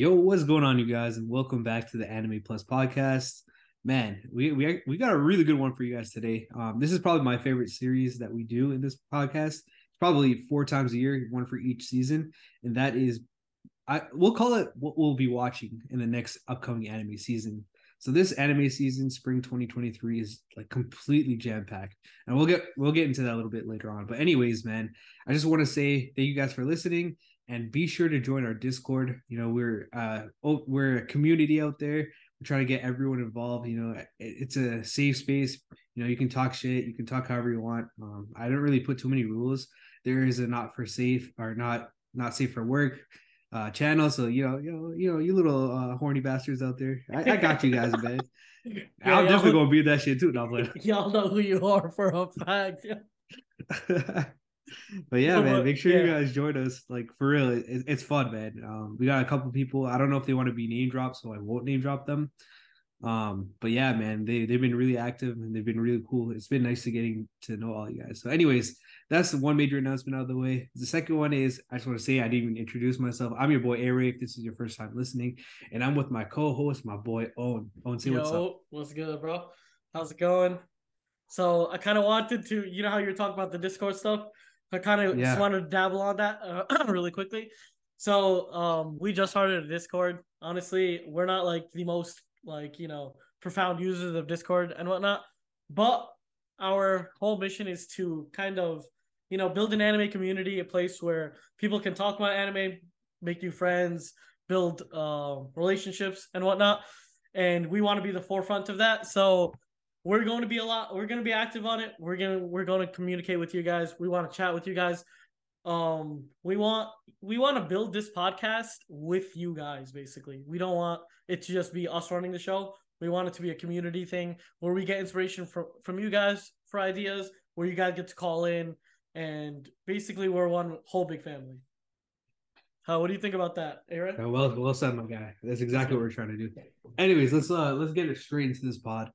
Yo, what's going on, you guys, and welcome back to the Anime Plus podcast. Man, we we we got a really good one for you guys today. Um, this is probably my favorite series that we do in this podcast. It's probably four times a year, one for each season, and that is, I we'll call it what we'll be watching in the next upcoming anime season. So this anime season, spring 2023, is like completely jam packed, and we'll get we'll get into that a little bit later on. But anyways, man, I just want to say thank you guys for listening and be sure to join our discord. You know we're uh oh, we're a community out there. We're trying to get everyone involved you know it's a safe space. You know you can talk shit you can talk however you want. Um, i don't really put too many rules. There is a not for safe or not not safe for work uh channel. So you know you know you know you little uh horny bastards out there. I, I got you guys man. Yeah, i'm definitely gonna be that shit too. Y'all know who you are for a fact but yeah, man, make sure yeah. you guys join us. Like for real, it, it's fun, man. Um, we got a couple people. I don't know if they want to be name dropped, so I won't name drop them. Um, but yeah, man, they they've been really active and they've been really cool. It's been nice to getting to know all you guys. So, anyways, that's the one major announcement out of the way. The second one is I just want to say I didn't even introduce myself. I'm your boy Aray. If this is your first time listening, and I'm with my co-host, my boy Owen. Owen, say Yo, what's up. What's good, bro? How's it going? So I kind of wanted to, you know how you're talking about the Discord stuff. I kind of yeah. just wanted to dabble on that uh, really quickly. So um, we just started a Discord. Honestly, we're not like the most like you know profound users of Discord and whatnot, but our whole mission is to kind of you know build an anime community, a place where people can talk about anime, make new friends, build uh, relationships and whatnot. And we want to be the forefront of that. So we're going to be a lot we're going to be active on it. We're going to we're going to communicate with you guys. We want to chat with you guys. Um we want we want to build this podcast with you guys basically. We don't want it to just be us running the show. We want it to be a community thing where we get inspiration from from you guys for ideas where you guys get to call in and basically we're one whole big family. How what do you think about that aaron well well said my guy. That's exactly what we're trying to do. Anyways let's uh let's get it straight into this pod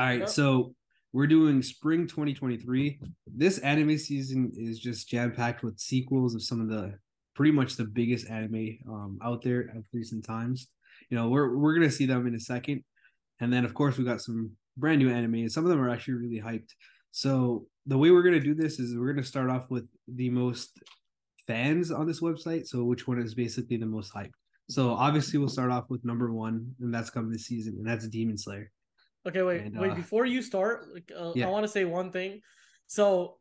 all right, yep. so we're doing spring 2023. This anime season is just jam packed with sequels of some of the pretty much the biggest anime um, out there of recent times. You know, we're we're gonna see them in a second, and then of course we got some brand new anime. Some of them are actually really hyped. So the way we're gonna do this is we're gonna start off with the most fans on this website. So which one is basically the most hyped? So obviously we'll start off with number one, and that's coming this season, and that's Demon Slayer. Okay, wait, and, wait. Uh, before you start, uh, yeah. I want to say one thing. So,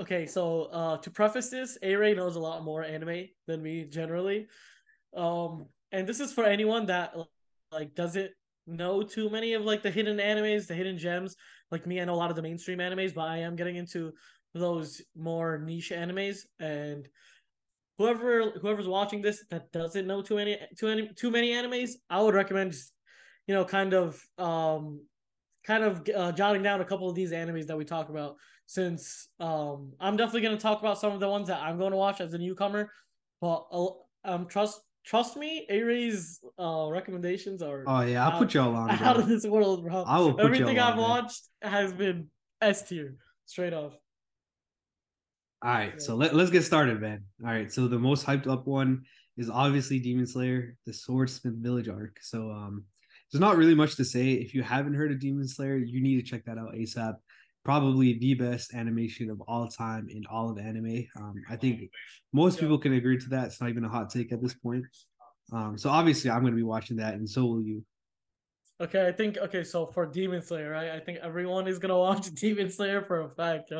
okay, so uh, to preface this, Aray knows a lot more anime than me generally, um, and this is for anyone that like doesn't know too many of like the hidden animes, the hidden gems. Like me, I know a lot of the mainstream animes, but I am getting into those more niche animes and whoever whoever's watching this that doesn't know too many too many too many animes, I would recommend you know kind of um kind of uh, jotting down a couple of these animes that we talk about since um, I'm definitely going to talk about some of the ones that I'm going to watch as a newcomer. But uh, um, trust trust me, Aray's uh, recommendations are. Oh yeah, I'll out, put y'all on. Bro. Out of this world, bro. I will. Everything I've on, watched has been S tier, straight off. All right, yeah. so let, let's get started, man. All right, so the most hyped up one is obviously Demon Slayer, the Swordsmith Village arc. So um there's not really much to say. If you haven't heard of Demon Slayer, you need to check that out ASAP. Probably the best animation of all time in all of anime. Um, I think most people can agree to that. It's not even a hot take at this point. Um, so obviously, I'm going to be watching that, and so will you. Okay, I think okay. So for Demon Slayer, right? I think everyone is gonna watch Demon Slayer for a fact.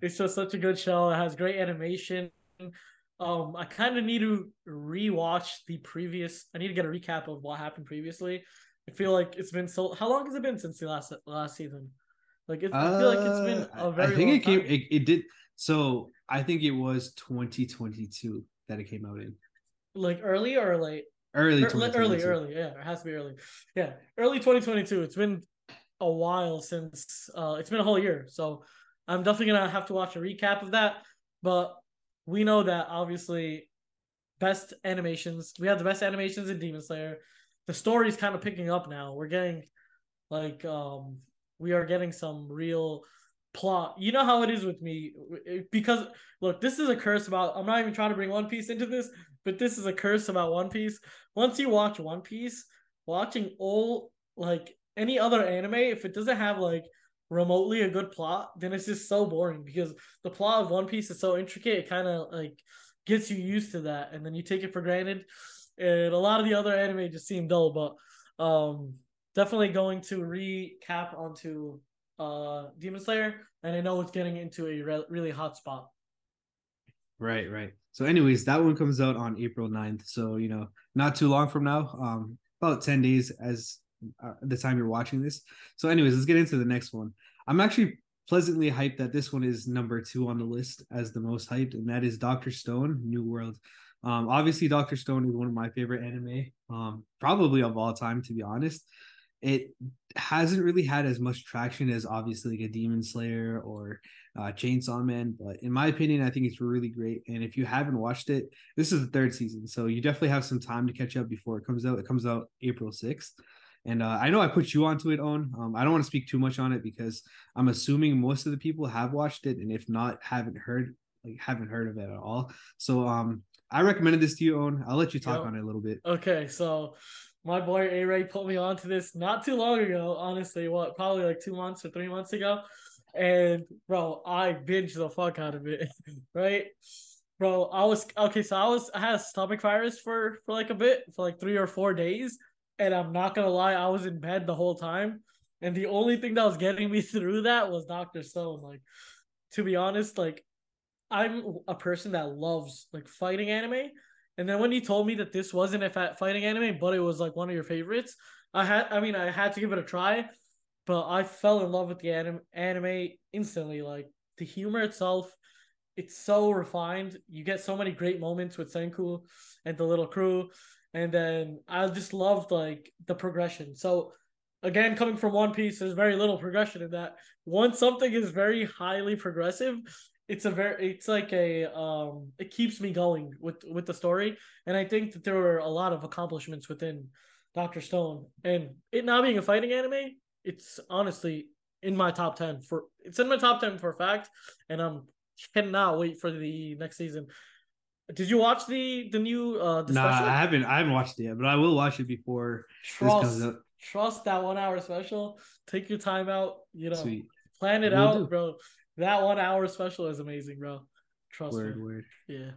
It's just such a good show. It has great animation. Um, I kind of need to rewatch the previous. I need to get a recap of what happened previously I feel like it's been so. How long has it been since the last last season? Like it, I feel like it's been a very. I think it came. It, it did. So I think it was 2022 that it came out in. Like early or late? Early. early, early. Yeah, it has to be early. Yeah, early 2022. It's been a while since. Uh, it's been a whole year, so I'm definitely gonna have to watch a recap of that. But we know that obviously, best animations. We have the best animations in Demon Slayer the story's kind of picking up now. We're getting like um we are getting some real plot. You know how it is with me because look, this is a curse about. I'm not even trying to bring One Piece into this, but this is a curse about One Piece. Once you watch One Piece, watching all like any other anime, if it doesn't have like remotely a good plot, then it's just so boring because the plot of One Piece is so intricate. It kind of like gets you used to that, and then you take it for granted. And a lot of the other anime just seem dull, but um, definitely going to recap onto uh Demon Slayer, and I know it's getting into a re- really hot spot. Right, right. So, anyways, that one comes out on April 9th. So, you know, not too long from now, um, about 10 days as uh, the time you're watching this. So, anyways, let's get into the next one. I'm actually pleasantly hyped that this one is number two on the list as the most hyped, and that is Doctor Stone, New World. Um, obviously, Doctor Stone is one of my favorite anime, um, probably of all time, to be honest. It hasn't really had as much traction as obviously like a Demon Slayer or uh, Chainsaw Man, but in my opinion, I think it's really great. And if you haven't watched it, this is the third season, so you definitely have some time to catch up before it comes out. It comes out April sixth. And uh, I know I put you onto it, on. Um, I don't want to speak too much on it because I'm assuming most of the people have watched it, and if not, haven't heard like haven't heard of it at all. So um, I recommended this to you, Owen. I'll let you talk yep. on it a little bit. Okay, so my boy Aray put me onto this not too long ago. Honestly, what probably like two months or three months ago, and bro, I binged the fuck out of it. right, bro. I was okay. So I was I had a stomach virus for for like a bit for like three or four days, and I'm not gonna lie, I was in bed the whole time, and the only thing that was getting me through that was Doctor Stone. Like, to be honest, like I'm a person that loves like fighting anime. And then when you told me that this wasn't a fighting anime, but it was like one of your favorites, I had I mean I had to give it a try, but I fell in love with the anime anime instantly. Like the humor itself, it's so refined. You get so many great moments with Senku and the little crew. And then I just loved like the progression. So again, coming from One Piece, there's very little progression in that. Once something is very highly progressive, it's a very it's like a um it keeps me going with with the story. And i think that there were a lot of accomplishments within dr stone. And it not being a fighting anime it's honestly in my top 10 for it's in my top 10 for a fact. And i'm cannot wait for the next season. Did you watch the the new uh the nah, special? i haven't i haven't watched it yet but i will watch it before trust trust that one hour special. Take your time out you know. Sweet. plan it we'll out do. bro that one hour special is amazing, bro. Trust word, me. Word. Yeah.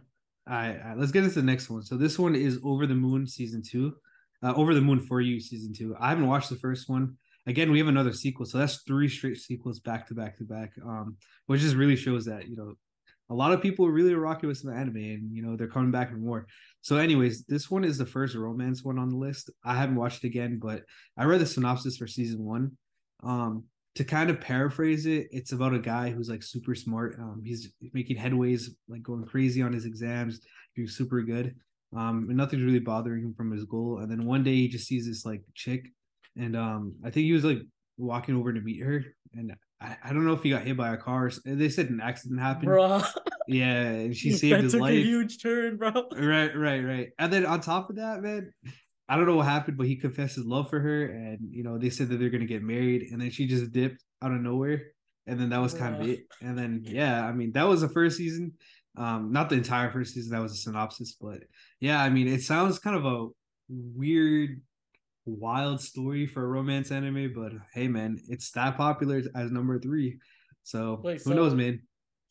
All right, all right, let's get into the next one. So this one is Over the Moon season two. Uh, Over the Moon for You season two. I haven't watched the first one. Again, we have another sequel, so that's three straight sequels back to back to back. Um, which just really shows that you know a lot of people are really rocking with some anime, and you know they're coming back for more. So, anyways, this one is the first romance one on the list. I haven't watched it again, but I read the synopsis for season one. Um, to kind of paraphrase it, it's about a guy who's like super smart. Um, he's making headways, like going crazy on his exams, doing super good. Um, and nothing's really bothering him from his goal. And then one day he just sees this like chick, and um, I think he was like walking over to meet her, and I, I don't know if he got hit by a car. They said an accident happened. Bro. Yeah, and she saved that his took life. a huge turn, bro. Right, right, right. And then on top of that, man, I don't know what happened, but he confessed his love for her, and you know they said that they're gonna get married, and then she just dipped out of nowhere, and then that was kind of it. And then yeah, I mean that was the first season, um, not the entire first season. That was a synopsis, but yeah, I mean it sounds kind of a weird, wild story for a romance anime, but hey, man, it's that popular as number three. So Wait, who so, knows, man?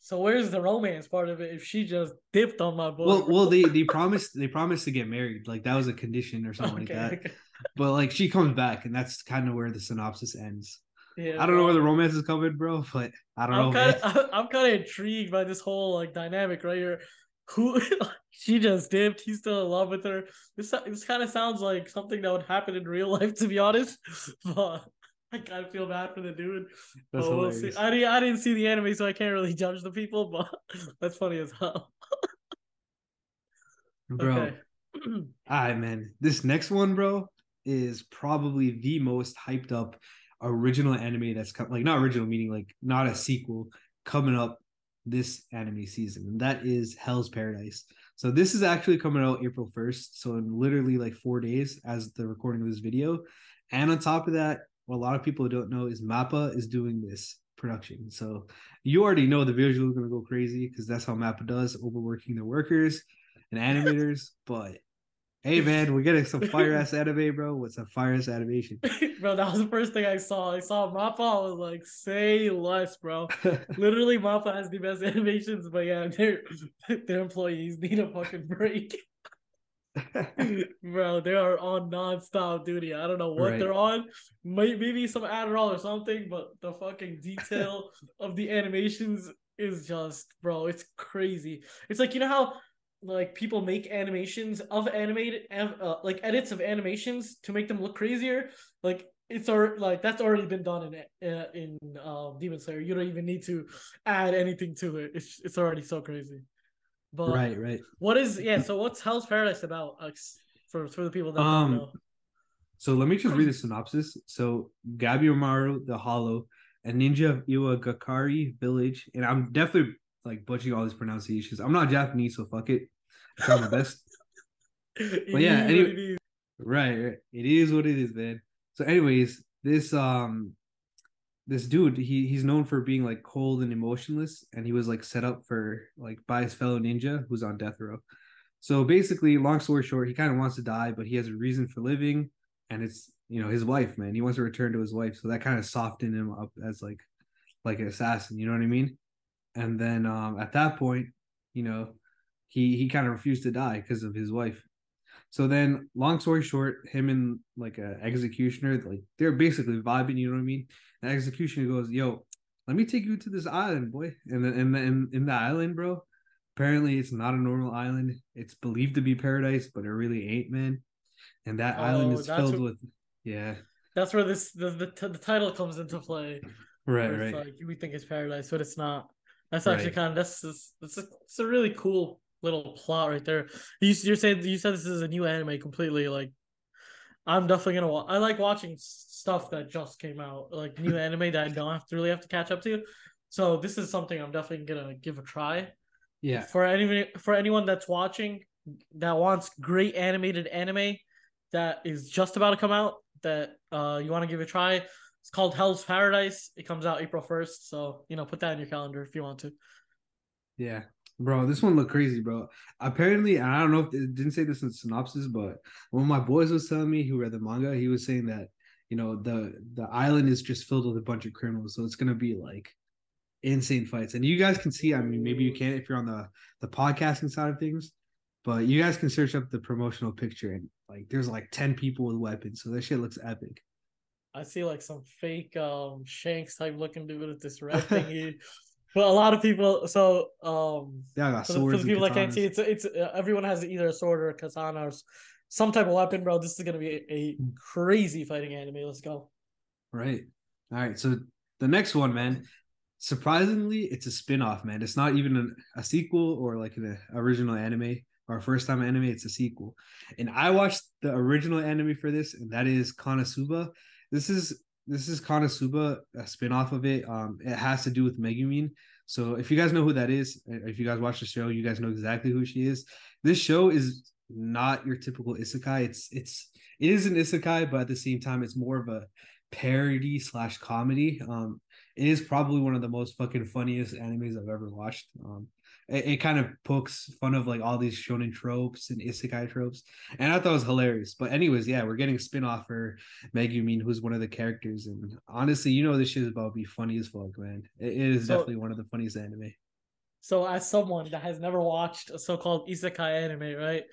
So where's the romance part of it if she just dipped on my boy? Well, well, they they promised they promised to get married, like that was a condition or something okay, like that. Okay. But like she comes back, and that's kind of where the synopsis ends. Yeah, I don't bro. know where the romance is coming, bro, but I don't I'm know. Kinda, I'm kind of intrigued by this whole like dynamic right here. Who she just dipped, he's still in love with her. This this kind of sounds like something that would happen in real life, to be honest. But I kind of feel bad for the dude. That's but we'll see. I didn't, I didn't see the anime, so I can't really judge the people, but that's funny as hell. bro. Okay. all right, man. This next one, bro, is probably the most hyped up original anime that's come, like not original, meaning like not a sequel coming up this anime season, and that is Hell's Paradise. So this is actually coming out April 1st. So in literally like four days as the recording of this video. And on top of that, what a lot of people don't know is Mappa is doing this production. So you already know the visual is gonna go crazy because that's how Mappa does, overworking the workers and animators. but hey man, we're getting some fire ass anime, bro. What's a fire ass animation? bro, that was the first thing I saw. I saw Mappa, I was like, say less, bro. Literally, Mappa has the best animations, but yeah, their their employees need a fucking break. Bro, they are on non-stop duty. I don't know what right. they're on. Maybe some Adderall or something, but the fucking detail of the animations is just, bro, it's crazy. It's like you know how like people make animations of animated uh, like edits of animations to make them look crazier. Like it's already like that's already been done in uh, in um, Demon Slayer. You don't even need to add anything to it. It's it's already so crazy. But right, right. What is yeah? So what's Hell's Paradise about? Like, for for the people that um, know. So let me just read the synopsis. So Gabimaru the Hollow, a ninja Iwagakari village, and I'm definitely like butchering all these pronunciations. I'm not Japanese, so fuck it. I try my best. but yeah, anyway, right, right. It is what it is, man. So, anyways, this um this dude he he's known for being like cold and emotionless and he was like set up for like by his fellow ninja who's on death row so basically long story short he kind of wants to die but he has a reason for living and it's you know his wife man he wants to return to his wife so that kind of softened him up as like like an assassin you know what i mean and then um at that point you know he he kind of refused to die because of his wife so then, long story short, him and like a executioner, like they're basically vibing. You know what I mean? The executioner goes, "Yo, let me take you to this island, boy." And then in, in in the island, bro, apparently it's not a normal island. It's believed to be paradise, but it really ain't, man. And that oh, island is filled with, yeah. That's where this the, the the title comes into play. Right, right. Like we think it's paradise, but it's not. That's actually right. kind of that's that's a, it's a really cool little plot right there. You, you're saying you said this is a new anime completely. Like, I'm definitely gonna. Wa- I like watching stuff that just came out, like new anime that I don't have to really have to catch up to. So this is something I'm definitely gonna give a try. Yeah. For any for anyone that's watching that wants great animated anime that is just about to come out that uh you want to give a try. It's called Hell's Paradise. It comes out April 1st. So, you know, put that in your calendar if you want to. Yeah. Bro, this one looked crazy, bro. Apparently, I don't know if it didn't say this in the synopsis, but when my boys was telling me who read the manga, he was saying that you know the the island is just filled with a bunch of criminals, so it's gonna be like insane fights. And you guys can see, I mean, maybe you can't if you're on the the podcasting side of things, but you guys can search up the promotional picture and like there's like ten people with weapons, so that shit looks epic. I see like some fake um Shanks type looking dude with this red thingy. But a lot of people, so um, yeah, I got for, for the people that can't see, it's it's uh, everyone has either a sword or a katana or some type of weapon, bro. This is gonna be a, a crazy fighting anime. Let's go. Right. All right. So the next one, man. Surprisingly, it's a spin-off, man. It's not even an, a sequel or like an original anime or first time anime. It's a sequel. And I watched the original anime for this, and that is Konosuba. This is this is Konosuba, a spin-off of it. Um, it has to do with Megumin. So if you guys know who that is, if you guys watch the show, you guys know exactly who she is. This show is not your typical isekai. It's it's it is an isekai, but at the same time, it's more of a parody slash comedy. Um, it is probably one of the most fucking funniest animes I've ever watched. Um, it, it, kind of pokes fun of like all these shonen tropes and isekai tropes, and I thought it was hilarious. But anyways, yeah, we're getting a spin off for Megumin, who's one of the characters, and honestly, you know, this shit is about to be funny as fuck, man. it, it is so, definitely one of the funniest anime. So, as someone that has never watched a so-called isekai anime, right?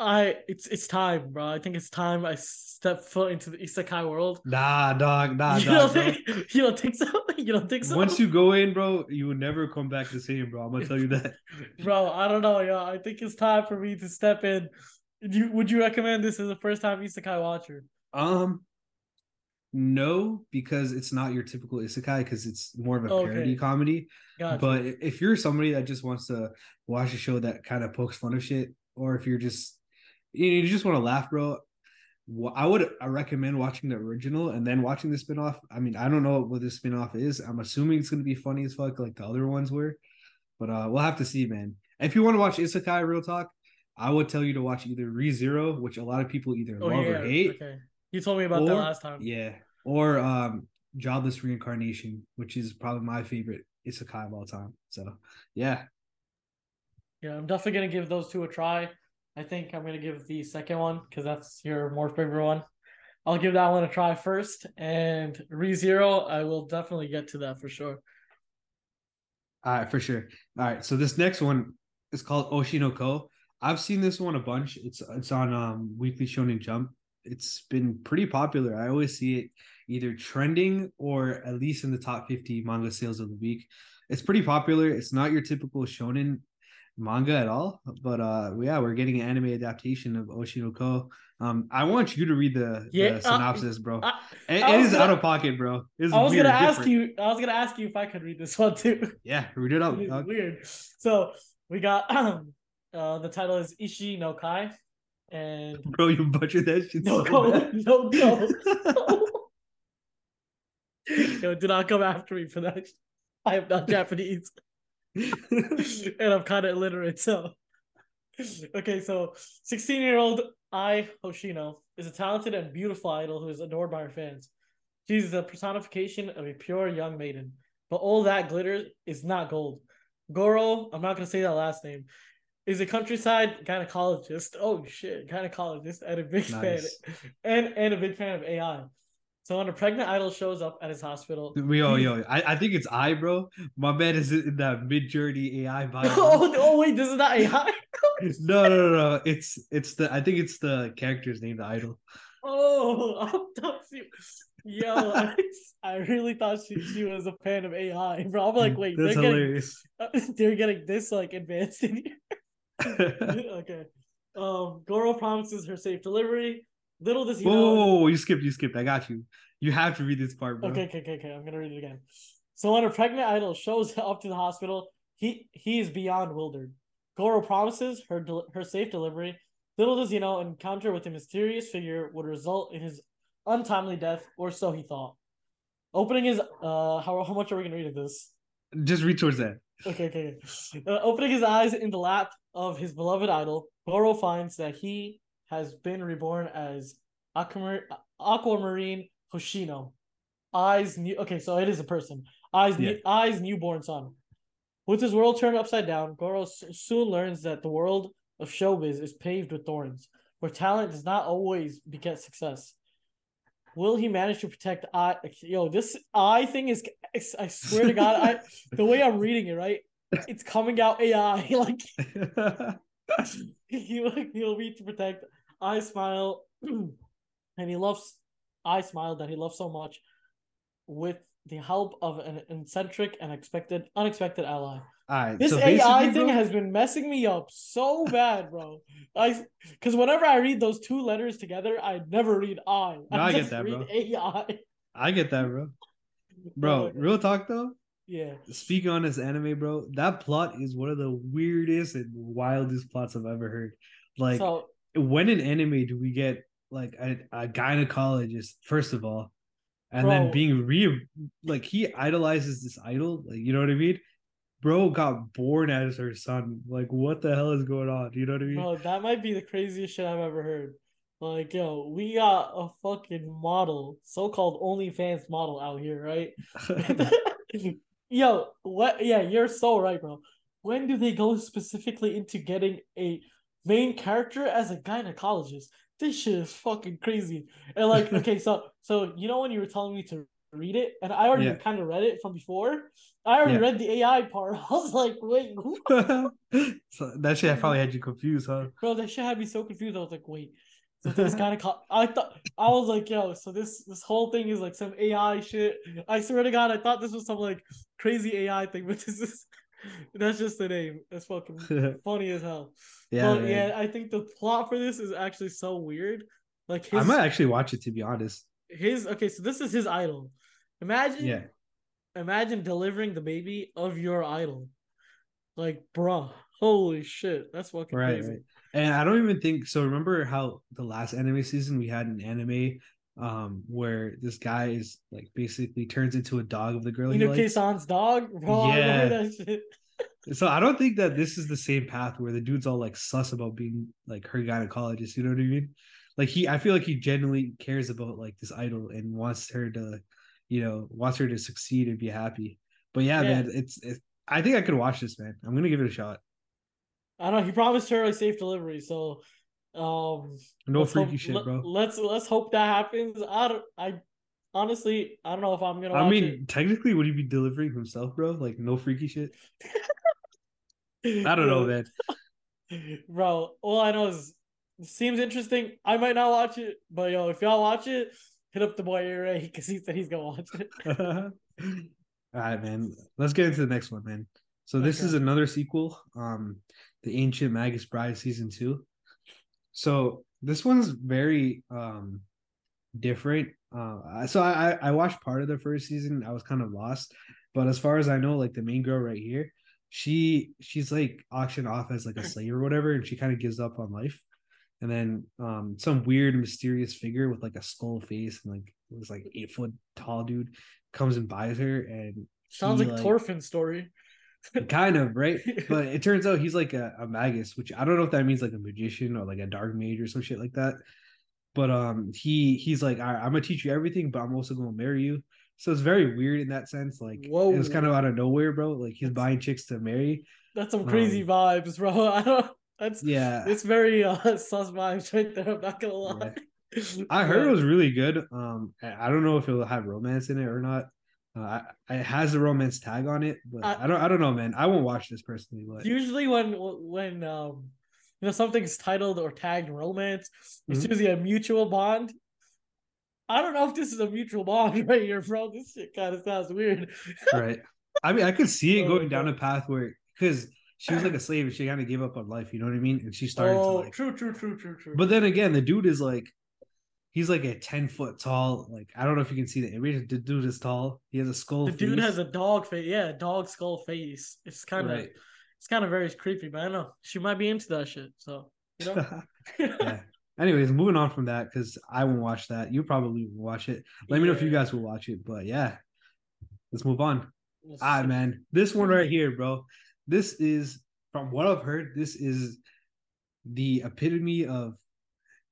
I it's it's time, bro. I think it's time I step foot into the isekai world. Nah, dog, nah, you don't think, You don't think so? You don't think so? Once you go in, bro, you will never come back the same, bro. I'm gonna tell you that. bro, I don't know, yeah. I think it's time for me to step in. You would you recommend this as a first time isekai watcher? Um, no, because it's not your typical isekai because it's more of a okay. parody comedy. Gotcha. But if you're somebody that just wants to watch a show that kind of pokes fun of shit, or if you're just you just want to laugh, bro. I would I recommend watching the original and then watching the spinoff. I mean, I don't know what the spinoff is. I'm assuming it's gonna be funny as fuck like the other ones were, but uh, we'll have to see, man. If you want to watch Isekai Real Talk, I would tell you to watch either ReZero, which a lot of people either oh, love yeah. or hate. Okay, you told me about or, that last time. Yeah, or um, Jobless Reincarnation, which is probably my favorite isekai of all time. So yeah. Yeah, I'm definitely gonna give those two a try. I think I'm gonna give the second one because that's your more favorite one. I'll give that one a try first, and ReZero, I will definitely get to that for sure. All right, for sure. All right, so this next one is called Oshi no Ko. I've seen this one a bunch. It's it's on um Weekly Shonen Jump. It's been pretty popular. I always see it either trending or at least in the top 50 manga sales of the week. It's pretty popular. It's not your typical shonen manga at all, but uh yeah, we're getting an anime adaptation of Oshi no Ko. Um, I want you to read the, yeah, the uh, synopsis, bro. I, it, it is gonna, out of pocket, bro. I was weird, gonna ask different. you. I was gonna ask you if I could read this one too. Yeah, read it up. Weird. So we got um, uh, the title is Ishi no Kai, and bro, you butchered that shit. No, so no, no, no. Yo, do not come after me for that. I am not Japanese, and I'm kind of illiterate. So, okay, so 16 year old Ai Hoshino is a talented and beautiful idol who is adored by her fans. She's the personification of a pure young maiden, but all that glitter is not gold. Goro, I'm not gonna say that last name, is a countryside gynecologist. Oh shit, gynecologist and a big nice. fan and and a big fan of AI. So when a pregnant idol shows up at his hospital, we all yo, I, I think it's I, bro. My man is in that mid journey AI bio. oh, oh wait, this is not AI. no, no, no, no. It's it's the I think it's the character's name, the idol. Oh, I'm Yo, I, I, really thought she, she was a fan of AI, bro. I'm like, wait, That's they're hilarious. getting they're getting this like advanced in here. okay. Um, Goro promises her safe delivery. Little does he whoa, know. Whoa, whoa, you skipped, you skipped. I got you. You have to read this part, bro. Okay, okay, okay, okay. I'm gonna read it again. So when a pregnant idol shows up to the hospital, he he is beyond wildered. Goro promises her del- her safe delivery. Little does he know, encounter with a mysterious figure would result in his untimely death, or so he thought. Opening his uh, how how much are we gonna read of this? Just read towards that. Okay, okay. Uh, opening his eyes in the lap of his beloved idol, Goro finds that he has been reborn as Aquamar- Aquamarine Hoshino. Eyes new okay, so it is a person. Eyes, yeah. new, Ai's newborn son. With his world turned upside down, Goro soon learns that the world of showbiz is paved with thorns, where talent does not always beget success. Will he manage to protect I? Yo, this I thing is, I swear to God, I the way I'm reading it, right? It's coming out AI. Like he he'll be to protect I smile, and he loves I smile that he loves so much, with the help of an eccentric and expected unexpected ally. Alright, this so AI thing bro... has been messing me up so bad, bro. I because whenever I read those two letters together, I never read I. No, I, I get that, bro. AI. I get that, bro. Bro, real talk though. Yeah. Speak on this anime, bro, that plot is one of the weirdest and wildest plots I've ever heard. Like, so, when in anime do we get like a, a gynecologist, first of all, and bro, then being re like he idolizes this idol, like you know what I mean? Bro got born as her son. Like, what the hell is going on? You know what I mean? Bro, that might be the craziest shit I've ever heard. Like, yo, we got a fucking model, so-called OnlyFans model out here, right? yo, what? Yeah, you're so right, bro. When do they go specifically into getting a main character as a gynecologist? This shit is fucking crazy. And like, okay, so so you know when you were telling me to read it, and I already yeah. kind of read it from before. I already yeah. read the AI part. I was like, wait, so that shit probably had you confused, huh? Bro, that shit had me so confused. I was like, wait. So this kind of I thought I was like, yo, so this this whole thing is like some AI shit. I swear to God, I thought this was some like crazy AI thing, but this is that's just the name. That's fucking funny as hell. Yeah, but, yeah. I think the plot for this is actually so weird. Like his, I might actually watch it to be honest. His okay, so this is his idol. Imagine, yeah. Imagine delivering the baby of your idol. Like, bruh, holy shit, that's fucking right, crazy. Right. And I don't even think so. Remember how the last anime season we had an anime um where this guy is like basically turns into a dog of the girl. Inukai San's dog. Bro, yeah. so I don't think that this is the same path where the dude's all like sus about being like her gynecologist. You know what I mean? Like he, I feel like he genuinely cares about like this idol and wants her to you know, wants her to succeed and be happy. But yeah, yeah. man, it's, it's I think I could watch this, man. I'm gonna give it a shot. I don't know. He promised her a safe delivery, so um, no freaky hope, shit, bro. Let's let's hope that happens. I don't. I honestly, I don't know if I'm gonna. I mean, it. technically, would he be delivering himself, bro? Like no freaky shit. I don't know, man. Bro, all I know is seems interesting. I might not watch it, but yo, if y'all watch it, hit up the boy Ray because he said he's gonna watch it. all right, man. Let's get into the next one, man. So this okay. is another sequel, um, the Ancient Magus Bride season two. So this one's very um different. Uh, so I I watched part of the first season. I was kind of lost, but as far as I know, like the main girl right here, she she's like auctioned off as like a slave or whatever, and she kind of gives up on life. And then um some weird mysterious figure with like a skull face and like it was like eight foot tall dude comes and buys her and sounds he, like, like story. kind of right? But it turns out he's like a, a magus which i don't know if that means like a magician or like a dark mage or some shit like that. But um he he's like right, i'm gonna teach you everything but i'm also gonna marry you. So it's very weird in that sense like Whoa. it was kind of out of nowhere bro. Like he's buying chicks to marry. that's some crazy um, vibes bro. I don't that's yeah. it's very uh sus vibes right there i'm not gonna lie. Yeah. i heard it was really good. Um i don't know if it'll have romance in it or not uh, I it has a romance tag on it, but I, I, don't. I don't know, man. I won't watch this personally. But usually, when when um, you know something's titled or tagged romance, it's mm-hmm. usually a mutual bond. I don't know if this is a mutual bond right here, bro. This shit kind of sounds weird. right. I mean, I could see it going down a path where because she was like a slave and she kind of gave up on life. You know what I mean? And she started. Oh, to like, true, true, true, true, true. But then again, the dude is like he's like a 10 foot tall like i don't know if you can see the image the dude is tall. He has a skull the face. dude has a dog face yeah dog skull face. It's kind of right. it's kind of very creepy but i know. She might be into that shit so you know? Yeah. Anyways moving on from that because i won't watch that. You probably will watch it. Let yeah. me know if you guys will watch it but yeah. Let's move on. All ah, right man this one right here bro. This is from what i've heard this is the epitome of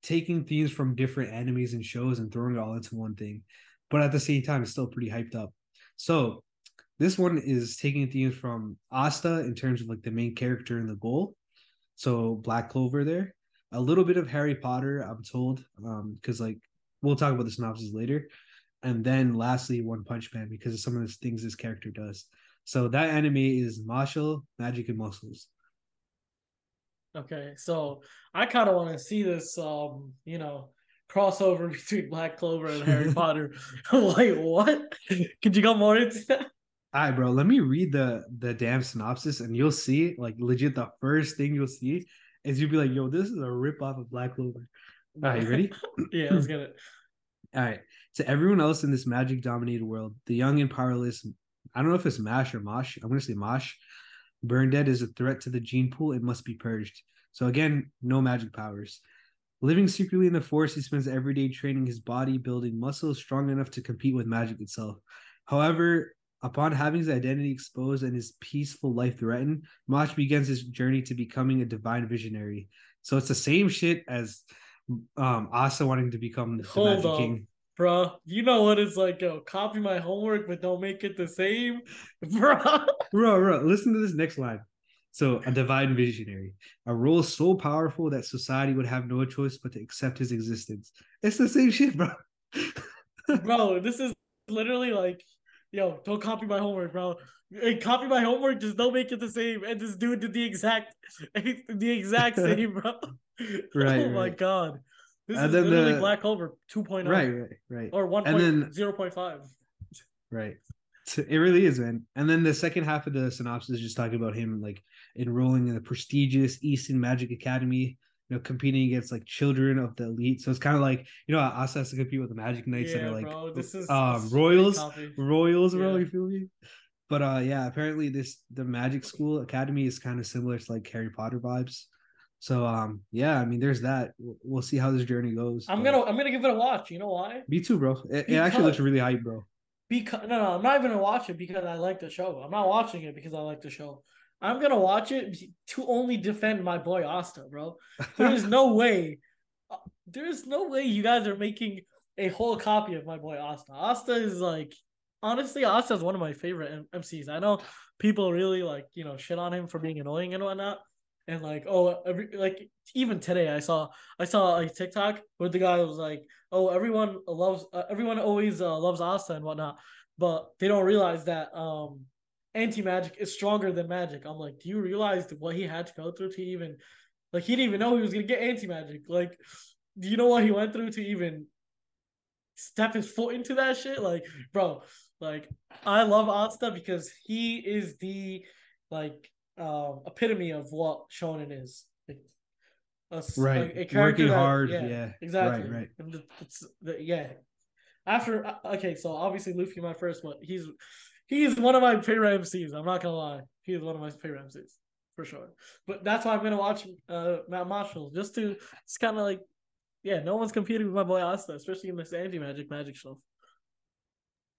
taking themes from different animes and shows and throwing it all into one thing. But at the same time, it's still pretty hyped up. So this one is taking themes from Asta in terms of like the main character and the goal. So Black Clover there. A little bit of Harry Potter, I'm told. Um, because like we'll talk about the synopsis later. And then lastly, One Punch Man because of some of the things this character does. So that anime is Mashle, Magic and Muscles. Okay, so I kind of want to see this, um, you know, crossover between Black Clover and Harry Potter. like, what? Could you go more into that? All right, bro. Let me read the the damn synopsis, and you'll see, like, legit, the first thing you'll see is you'll be like, "Yo, this is a rip off of Black Clover." All right, you ready? yeah, let's get it. All right. To everyone else in this magic dominated world, the young and powerless, I don't know if it's Mash or Mosh. I'm going to say Mosh, Burnedead is a threat to the gene pool. It must be purged. So again, no magic powers. Living secretly in the forest, he spends every day training his body, building muscles strong enough to compete with magic itself. However, upon having his identity exposed and his peaceful life threatened, Mosh begins his journey to becoming a divine visionary. So it's the same shit as um Asta wanting to become the Hold Magic on. King bro. You know what it's like, yo. Copy my homework, but don't make it the same, bro. bro, bro. Listen to this next line. So, a divine visionary, a role so powerful that society would have no choice but to accept his existence. It's the same shit, bro. bro, this is literally like, yo, don't copy my homework, bro. Hey, copy my homework, just don't make it the same. And this dude did the exact, the exact same, bro. Right. oh right. my god. This and is then literally the, Black Clover 2.0. Right, right, right. Or 1.0.5. Right. It really is, man. And then the second half of the synopsis is just talking about him like enrolling in the prestigious Easton Magic Academy, you know, competing against like children of the elite. So it's kind of like, you know, us has to compete with the Magic Knights yeah, that are like bro, this is, um royals, royals, bro. You feel me? But uh yeah, apparently this the Magic School Academy is kind of similar to like Harry Potter vibes. So um yeah, I mean there's that. We'll see how this journey goes. I'm gonna I'm gonna give it a watch. You know why? Me too, bro. It, it actually looks really hype, bro. Because no, no, I'm not even gonna watch it because I like the show. I'm not watching it because I like the show. I'm gonna watch it to only defend my boy Asta, bro. There is no way. Uh, there is no way you guys are making a whole copy of my boy Asta. Asta is like honestly, Asta is one of my favorite MCs. I know people really like you know shit on him for being annoying and whatnot, and like oh every like even today I saw I saw a TikTok where the guy was like oh everyone loves uh, everyone always uh, loves Asta and whatnot, but they don't realize that um anti magic is stronger than magic. I'm like, do you realize what he had to go through to even like he didn't even know he was gonna get anti magic. Like, do you know what he went through to even step his foot into that shit? Like, bro, like I love Asta because he is the like um epitome of what shonen is. Like, a, right, a, a working that, hard. Yeah, yeah, exactly. Right, right. It's, the, yeah. After uh, okay, so obviously Luffy my first one. He's he's one of my favorite MCs. I'm not gonna lie. He's one of my favorite MCs for sure. But that's why I'm gonna watch uh, Matt Marshall just to it's kind of like, yeah, no one's competing with my boy Asta, especially in this anti magic magic stuff.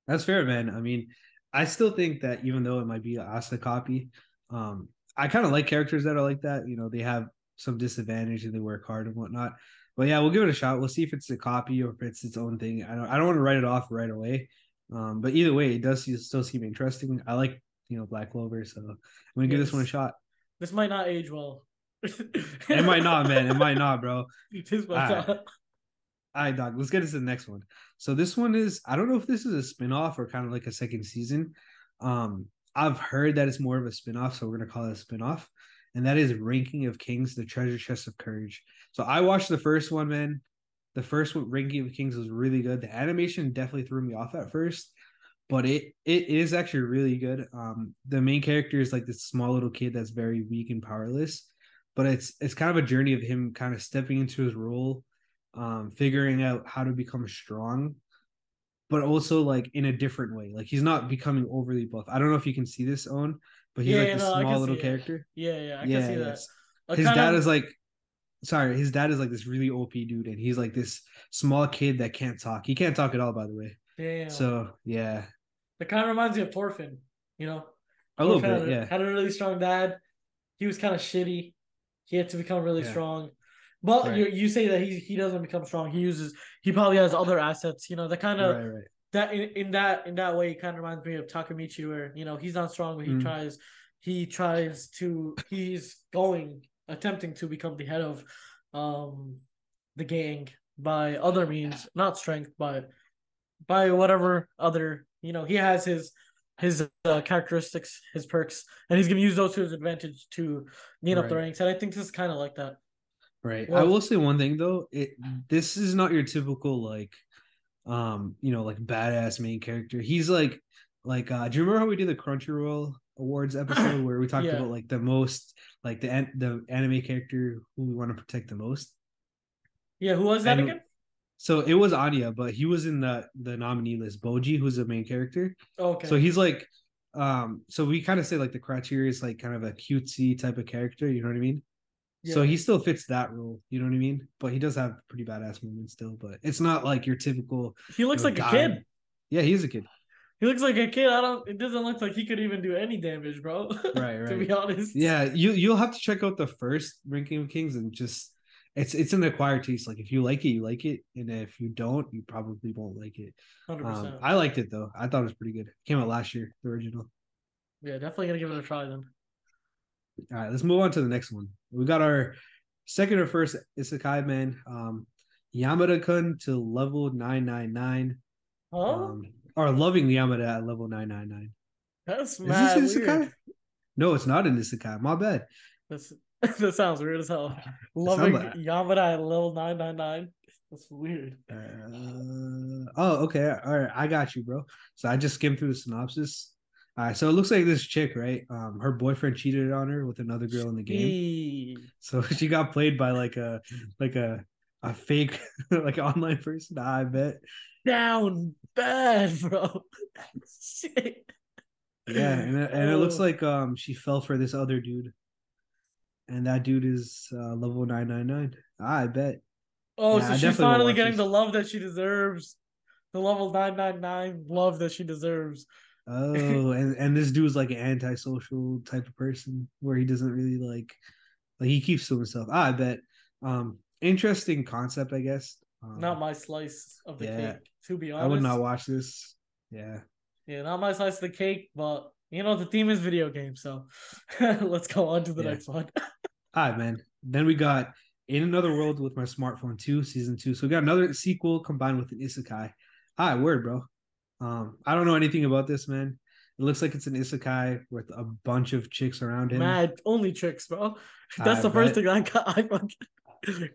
That's fair, man. I mean, I still think that even though it might be an Asta copy, um, I kind of like characters that are like that. You know, they have some disadvantage and they work hard and whatnot. But yeah, we'll give it a shot. We'll see if it's a copy or if it's its own thing. I don't. I don't want to write it off right away. Um, but either way, it does still seem interesting. I like you know Black Clover, so I'm gonna yes. give this one a shot. This might not age well. it might not, man. It might not, bro. This might All right. not. All right, dog. Let's get into the next one. So this one is I don't know if this is a spin-off or kind of like a second season. Um, I've heard that it's more of a spin-off, so we're gonna call it a spin-off. And that is Ranking of Kings, the treasure chest of courage. So I watched the first one, man. The first one, Ranking of Kings, was really good. The animation definitely threw me off at first, but it it is actually really good. Um, the main character is like this small little kid that's very weak and powerless, but it's it's kind of a journey of him kind of stepping into his role, um, figuring out how to become strong, but also like in a different way. Like he's not becoming overly buff. I don't know if you can see this on, but he's yeah, like yeah, this no, small little character. Yeah, yeah, I yeah, can see that. His dad of... is like sorry, his dad is like this really OP dude, and he's like this small kid that can't talk. He can't talk at all, by the way. Damn. So yeah. It kind of reminds me of Thorfinn, you know. A little bit, had a, yeah. Had a really strong dad. He was kind of shitty. He had to become really strong. But right. you you say that he he doesn't become strong. He uses he probably has other assets. You know, that kind of right, right. that in, in that in that way kind of reminds me of Takemichi, where you know he's not strong, but he mm. tries he tries to he's going attempting to become the head of um the gang by other means, not strength, but by whatever other you know he has his his uh, characteristics, his perks, and he's gonna use those to his advantage to gain right. up the ranks. And I think this is kind of like that. Right. Well, I will say one thing though. It this is not your typical like, um, you know, like badass main character. He's like, like, uh, do you remember how we did the Crunchyroll Awards episode where we talked yeah. about like the most, like the the anime character who we want to protect the most? Yeah, who was that and, again? So it was Anya, but he was in the the nominee list. Bojji, who's the main character. Okay. So he's like, um, so we kind of say like the criteria is like kind of a cutesy type of character. You know what I mean? Yeah. So he still fits that role. You know what I mean? But he does have pretty badass moments still. But it's not like your typical. He looks like guy. a kid. Yeah, he's a kid. He looks like a kid. I don't. It doesn't look like he could even do any damage, bro. Right, right. to be honest. Yeah, you you'll have to check out the first Ranking of Kings and just it's it's an acquired taste. Like if you like it, you like it, and if you don't, you probably won't like it. Um, I liked it though. I thought it was pretty good. Came out last year, the original. Yeah, definitely gonna give it a try then. All right, let's move on to the next one. We got our second or first Isekai man, um, Yamada Kun to level nine nine nine. Huh? Um, or loving Yamada at level nine nine nine. That's mad Is this Isekai? No, it's not an Isekai. My bad. That's that sounds weird as hell. Loving like... Yamada at level 999. That's weird. Uh, oh, okay. All right. I got you, bro. So I just skimmed through the synopsis. All right. So it looks like this chick, right? Um, her boyfriend cheated on her with another girl in the game. So she got played by like a like a a fake like online person. I bet. Down bad, bro. Shit. Yeah, and it, and it looks oh. like um she fell for this other dude and that dude is uh, level nine nine nine. I bet. Oh, yeah, so she's finally getting this. the love that she deserves. The level nine nine nine love that she deserves. Oh, and and this dude's like an antisocial type of person where he doesn't really like, like he keeps to himself. Ah, I bet. Um, interesting concept, I guess. Um, not my slice of the yeah, cake. To be honest, I would not watch this. Yeah. Yeah, not my slice of the cake, but you know the theme is video games, so let's go on to the yeah. next one. All right, man. Then we got In Another World with My Smartphone 2, season two. So we got another sequel combined with an isekai. All right, word, bro. Um, I don't know anything about this, man. It looks like it's an isekai with a bunch of chicks around him. Mad, only chicks, bro. That's I the bet. first thing I got. I,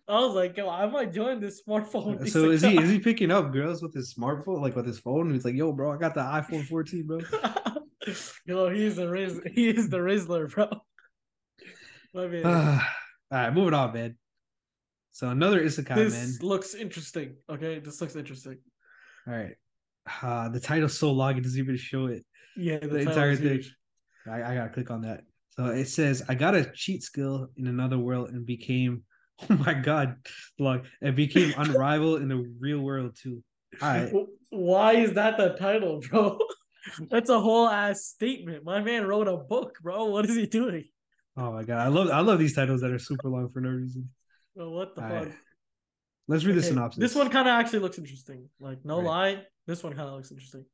I was like, yo, I might join this smartphone. So is he is he picking up girls with his smartphone, like with his phone? He's like, yo, bro, I got the iPhone 14, bro. yo, he's the Riz, he is the Rizzler, bro. all right, moving on, man. So another isekai, this man. looks interesting. Okay, this looks interesting. All right. Uh, the title's so long it doesn't even show it. Yeah, the, the entire thing. I, I gotta click on that. So it says, I got a cheat skill in another world and became, oh my god, long, and became unrivaled in the real world too. Right. Why is that the title, bro? That's a whole ass statement. My man wrote a book, bro. What is he doing? Oh my god, I love I love these titles that are super long for no reason. Well, what the All fuck? Right. Let's read okay. the synopsis. This one kind of actually looks interesting. Like, no right. lie, this one kind of looks interesting.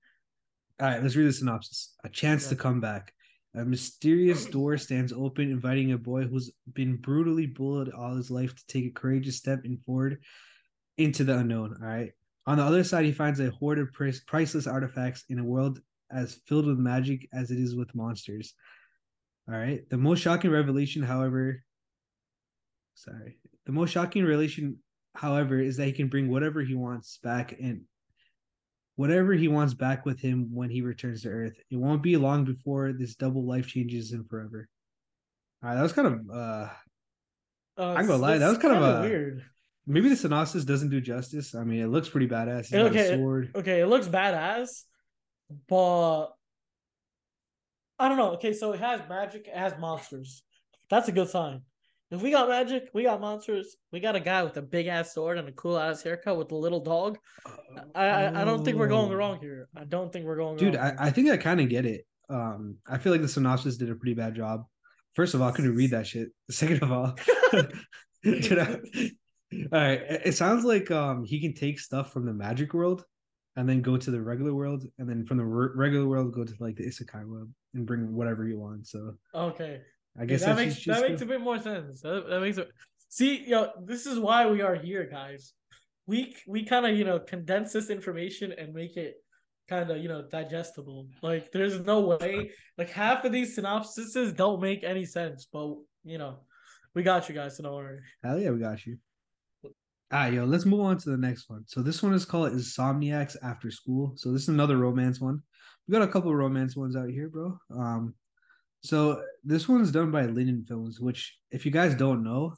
All right, let's read the synopsis. A chance yeah. to come back. A mysterious door stands open, inviting a boy who's been brutally bullied all his life to take a courageous step in forward into the unknown. All right. On the other side, he finds a hoard of priceless artifacts in a world as filled with magic as it is with monsters. All right. The most shocking revelation, however, sorry, the most shocking revelation, however, is that he can bring whatever he wants back and whatever he wants back with him when he returns to Earth. It won't be long before this double life changes him forever. All right, that was kind of uh, uh I'm gonna lie, that was kind of a, weird. Maybe the synopsis doesn't do justice. I mean, it looks pretty badass. He's okay, sword. okay, it looks badass, but I don't know. Okay, so it has magic, it has monsters. That's a good sign. If we got magic, we got monsters. We got a guy with a big ass sword and a cool ass haircut with a little dog. I I, I don't think we're going wrong here. I don't think we're going. Dude, I, I think I kind of get it. Um, I feel like the synopsis did a pretty bad job. First of all, I couldn't read that shit. Second of all, dude, I, all right, it sounds like um he can take stuff from the magic world and then go to the regular world, and then from the re- regular world go to like the isekai world and bring whatever you want. So okay, I guess that makes that makes a bit more sense. That, that makes it. See, yo, this is why we are here, guys. We we kind of you know condense this information and make it kind of you know digestible. Like, there's no way. Like half of these synopsises don't make any sense, but you know, we got you guys. So don't worry. Hell yeah, we got you. All right, yo, let's move on to the next one. So this one is called Insomniacs After School. So this is another romance one. We got a couple of romance ones out here, bro. Um, so this one's done by Linden Films, which if you guys don't know,